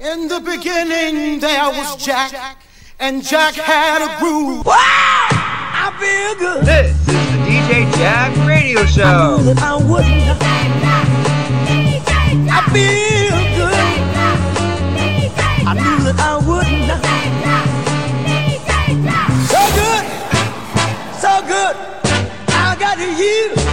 In the beginning, there was Jack, and Jack had a groove. Wow! I feel good. This is the DJ Jack Radio Show. I knew That I wouldn't. I feel good. I knew that I wouldn't. So good, so good. I got you.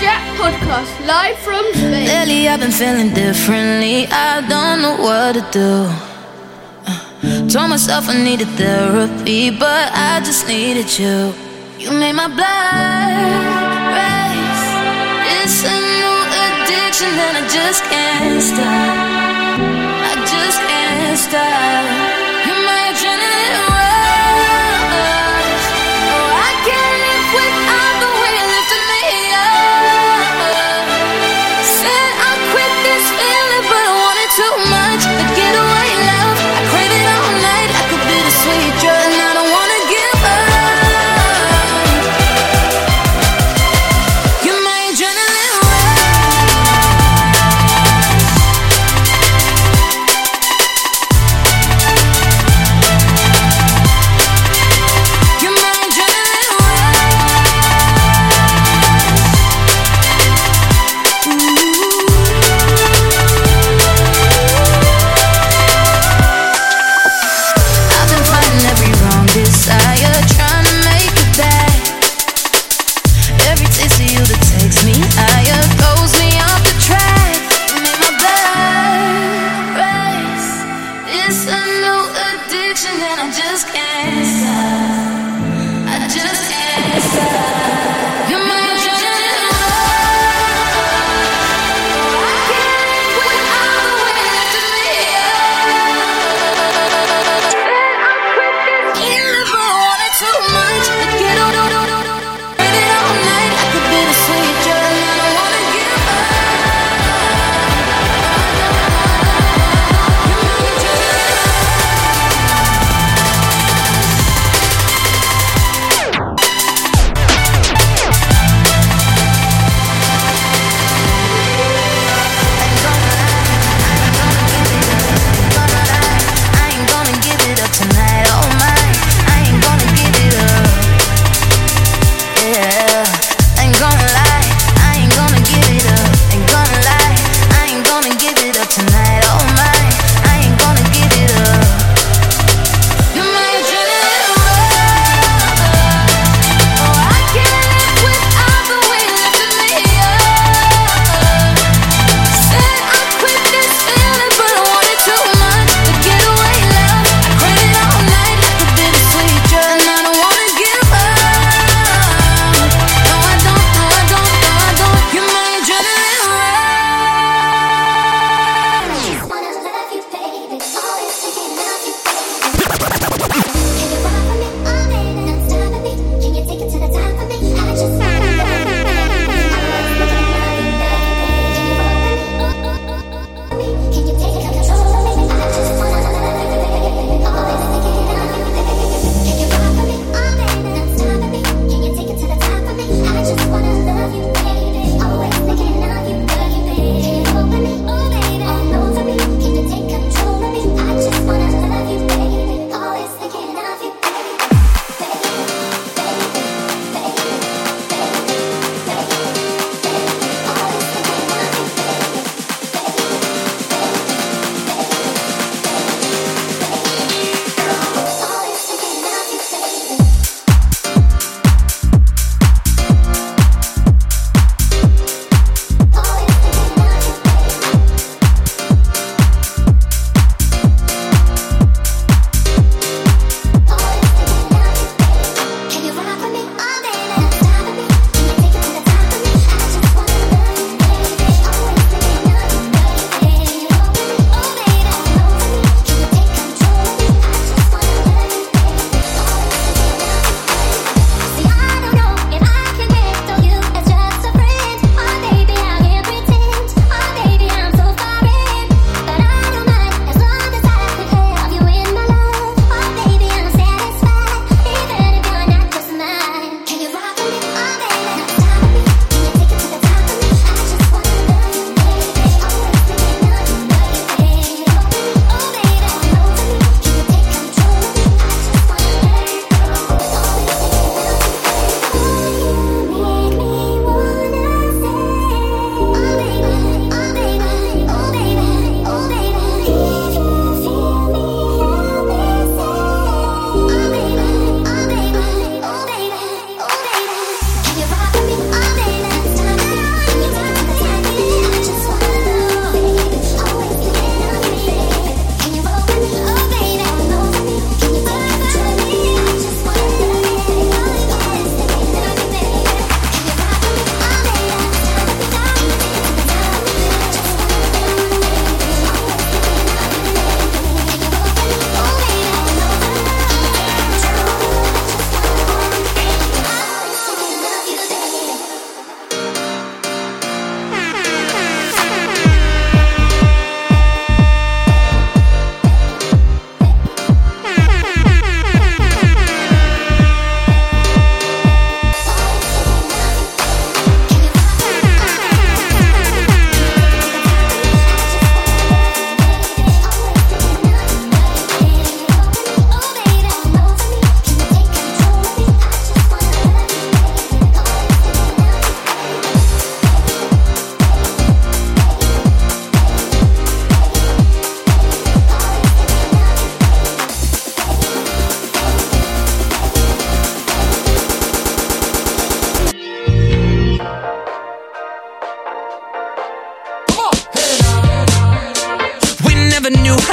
Jack podcast live from Spain. Lately I've been feeling differently. I don't know what to do. Uh, told myself I needed therapy, but I just needed you. You made my blood race. It's a new addiction and I just can't stop. I just can't stop.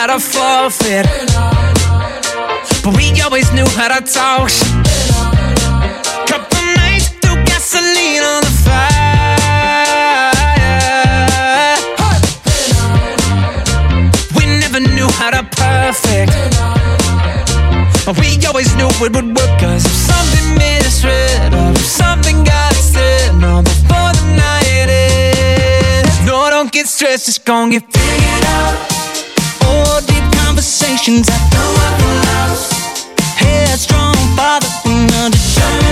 How to forfeit. But we always knew how to talk. Couple nights threw gasoline on the fire. We never knew how to perfect. But we always knew it would work. Cause if something misread, or if something got said, no, before the night ends. No, don't get stressed, it's gonna get figured out. Oh, deep conversations at the Waffle House. Headstrong father and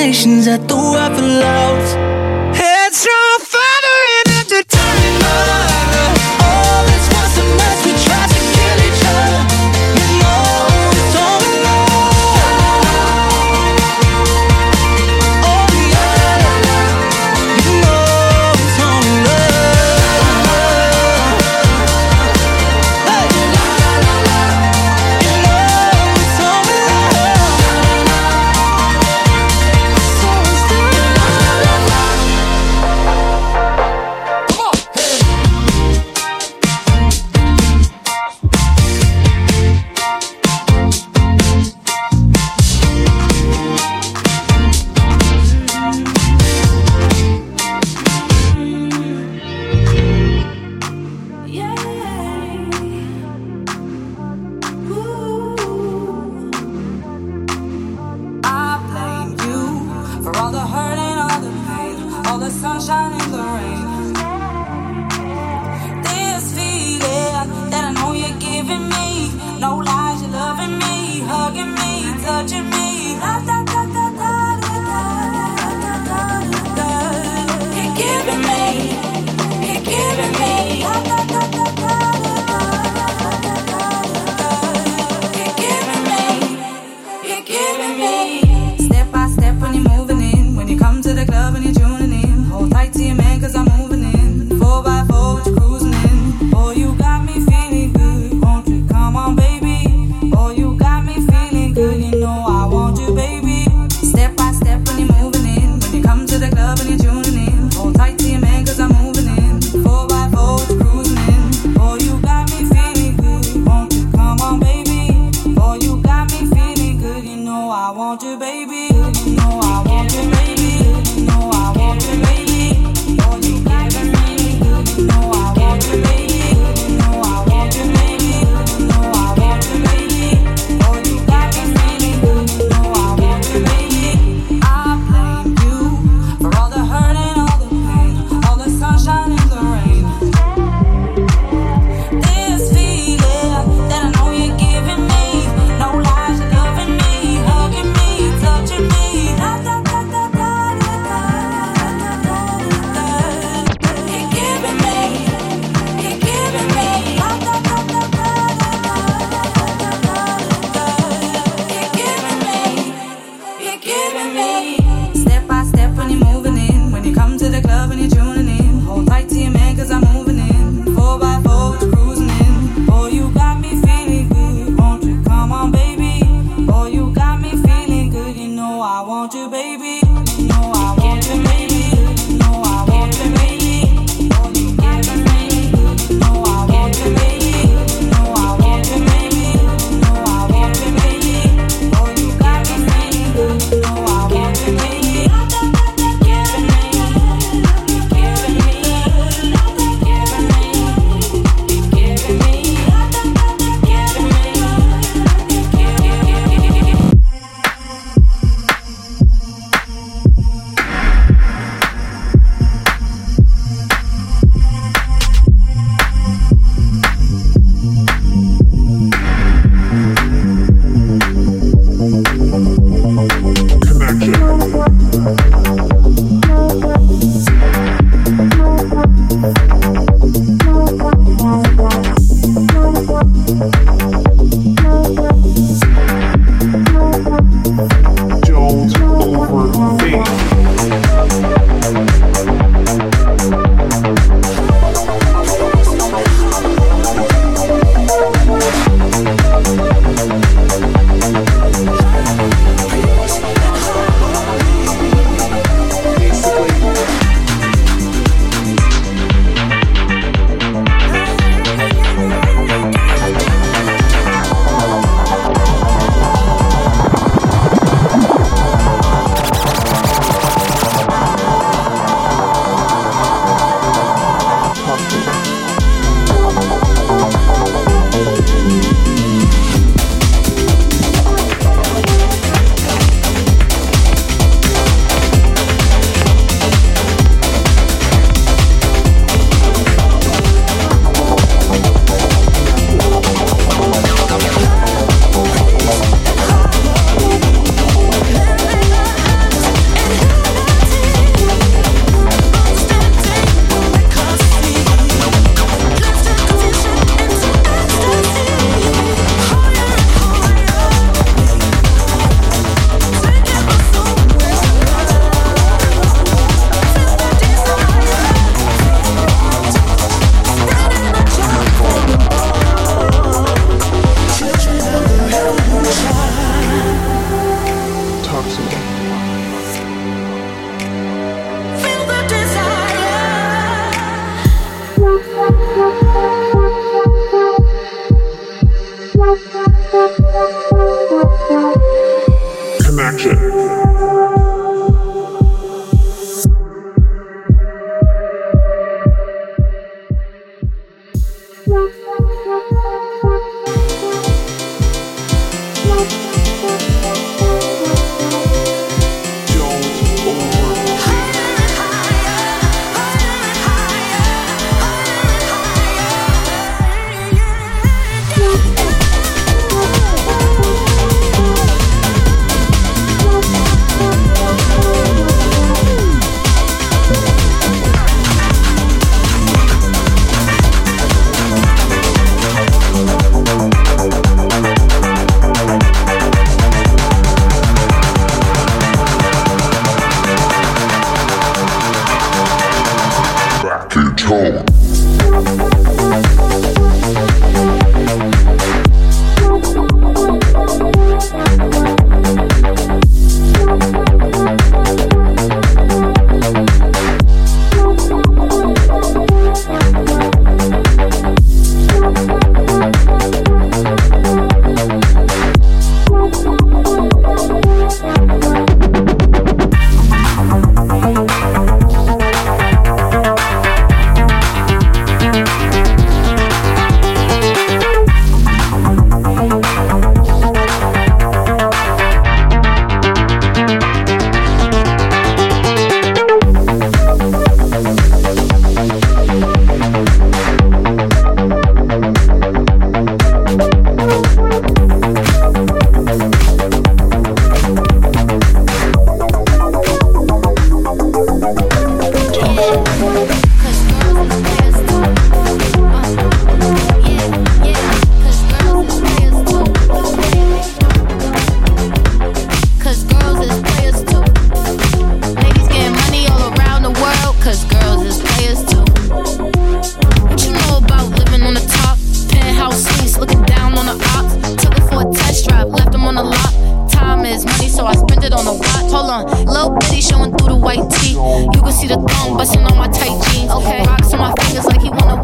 conversations at the Waffle House.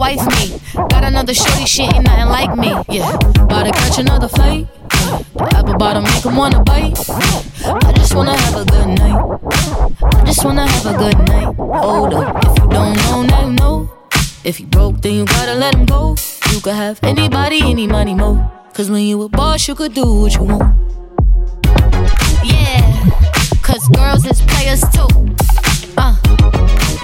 Wife me. Got another shorty, she ain't nothing like me. Yeah, about to catch another flight. The apple bottom make him wanna bite. I just wanna have a good night. I just wanna have a good night. Hold up, if you don't know, now you know. If you broke, then you gotta let him go. You could have anybody, any money, mo. Cause when you a boss, you could do what you want. Yeah, cause girls is players too. Uh,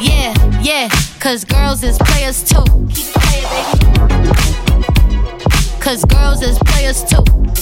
yeah, yeah, cause girls is players too. Keep playing, baby. Cause girls is players too.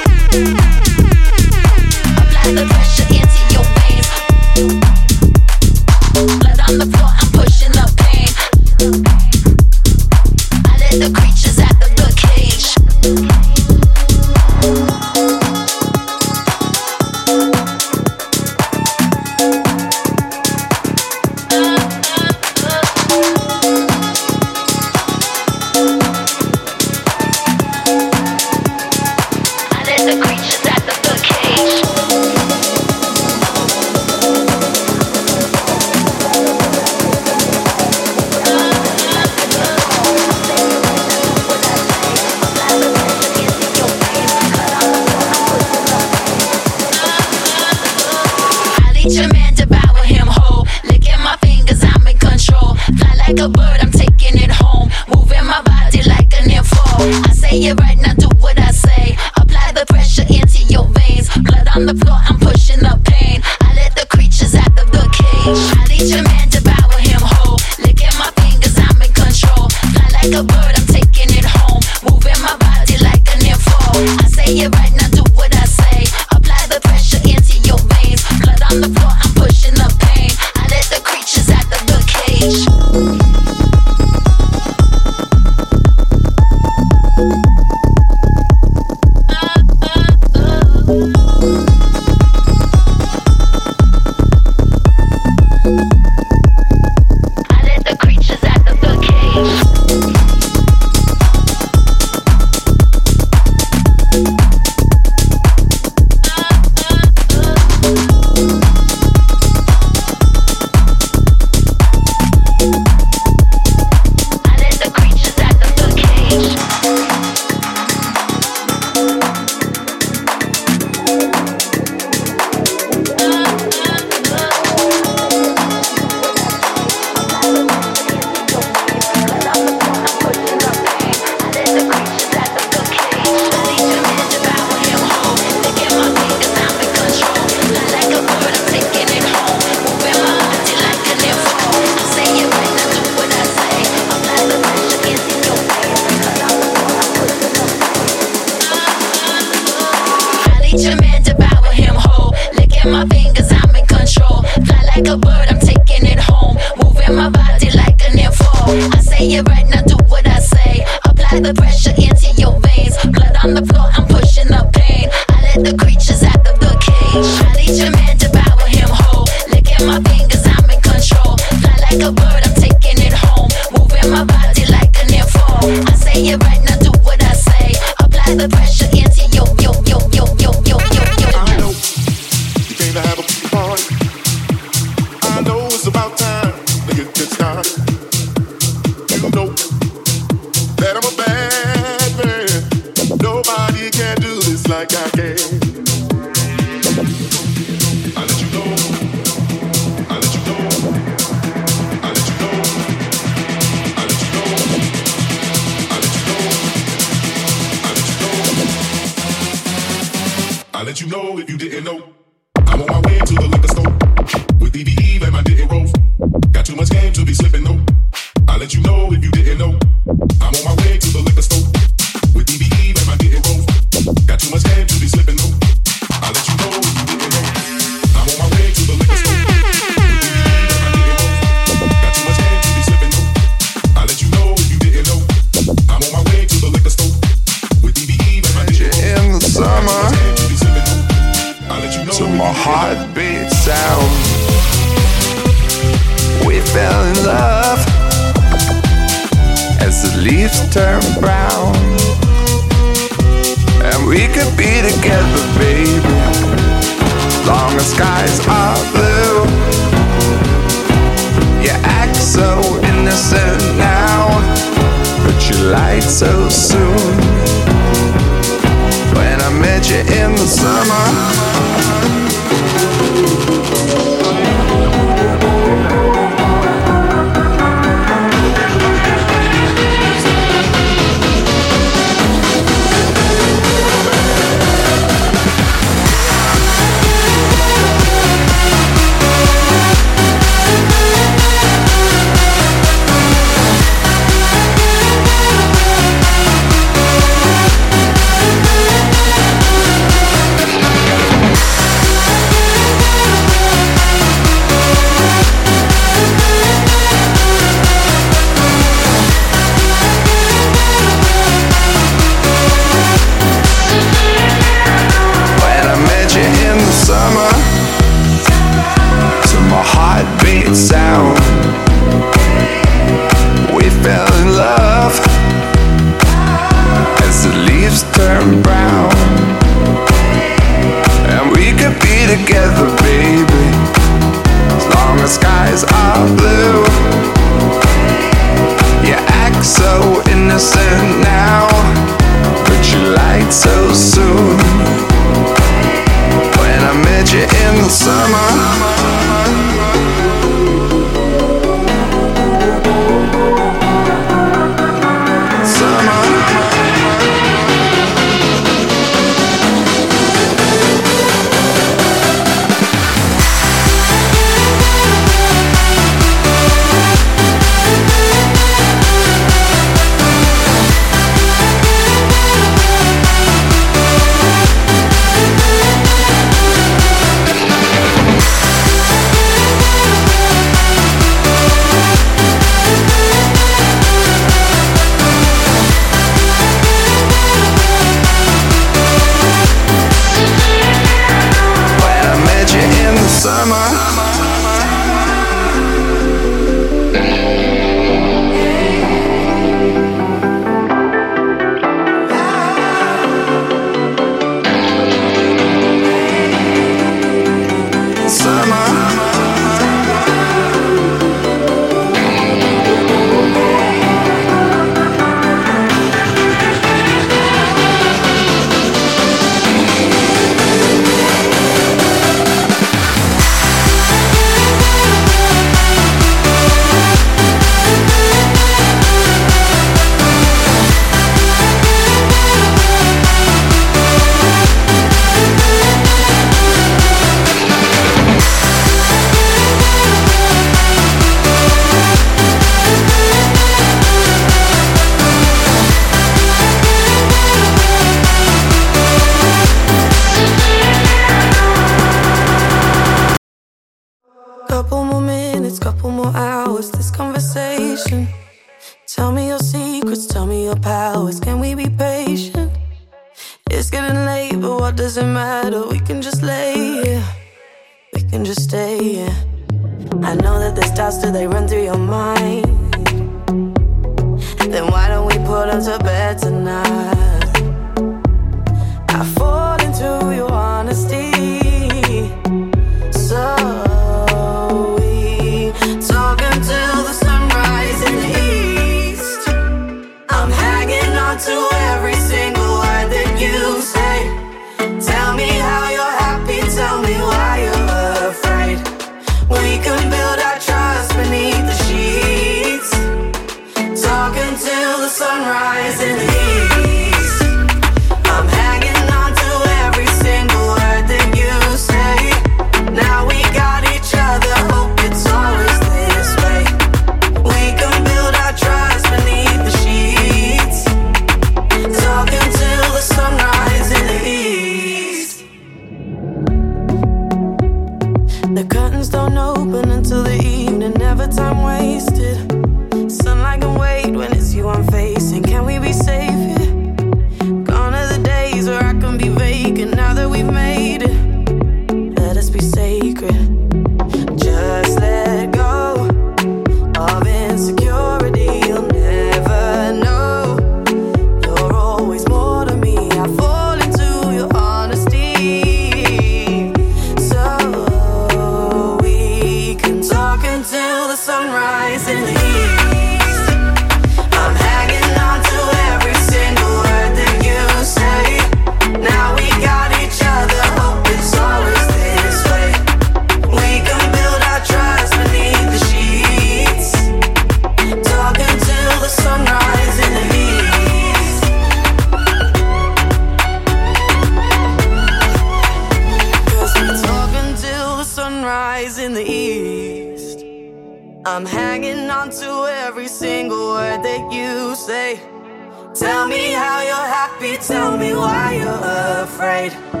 you're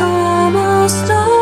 almost over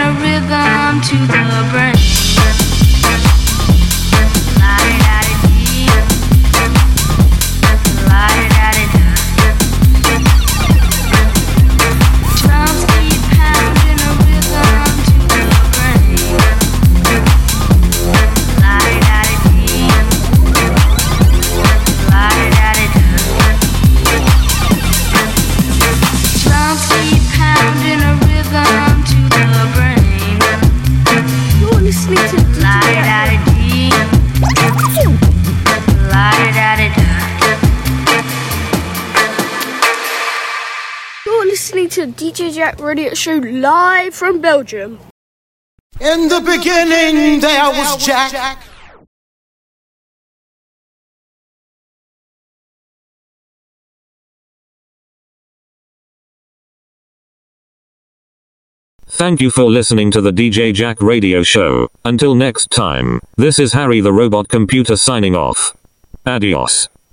a rhythm to the brain. Track Radio Show live from Belgium. In the beginning, there was Jack. Thank you for listening to the DJ Jack Radio Show. Until next time, this is Harry the Robot Computer signing off. Adios.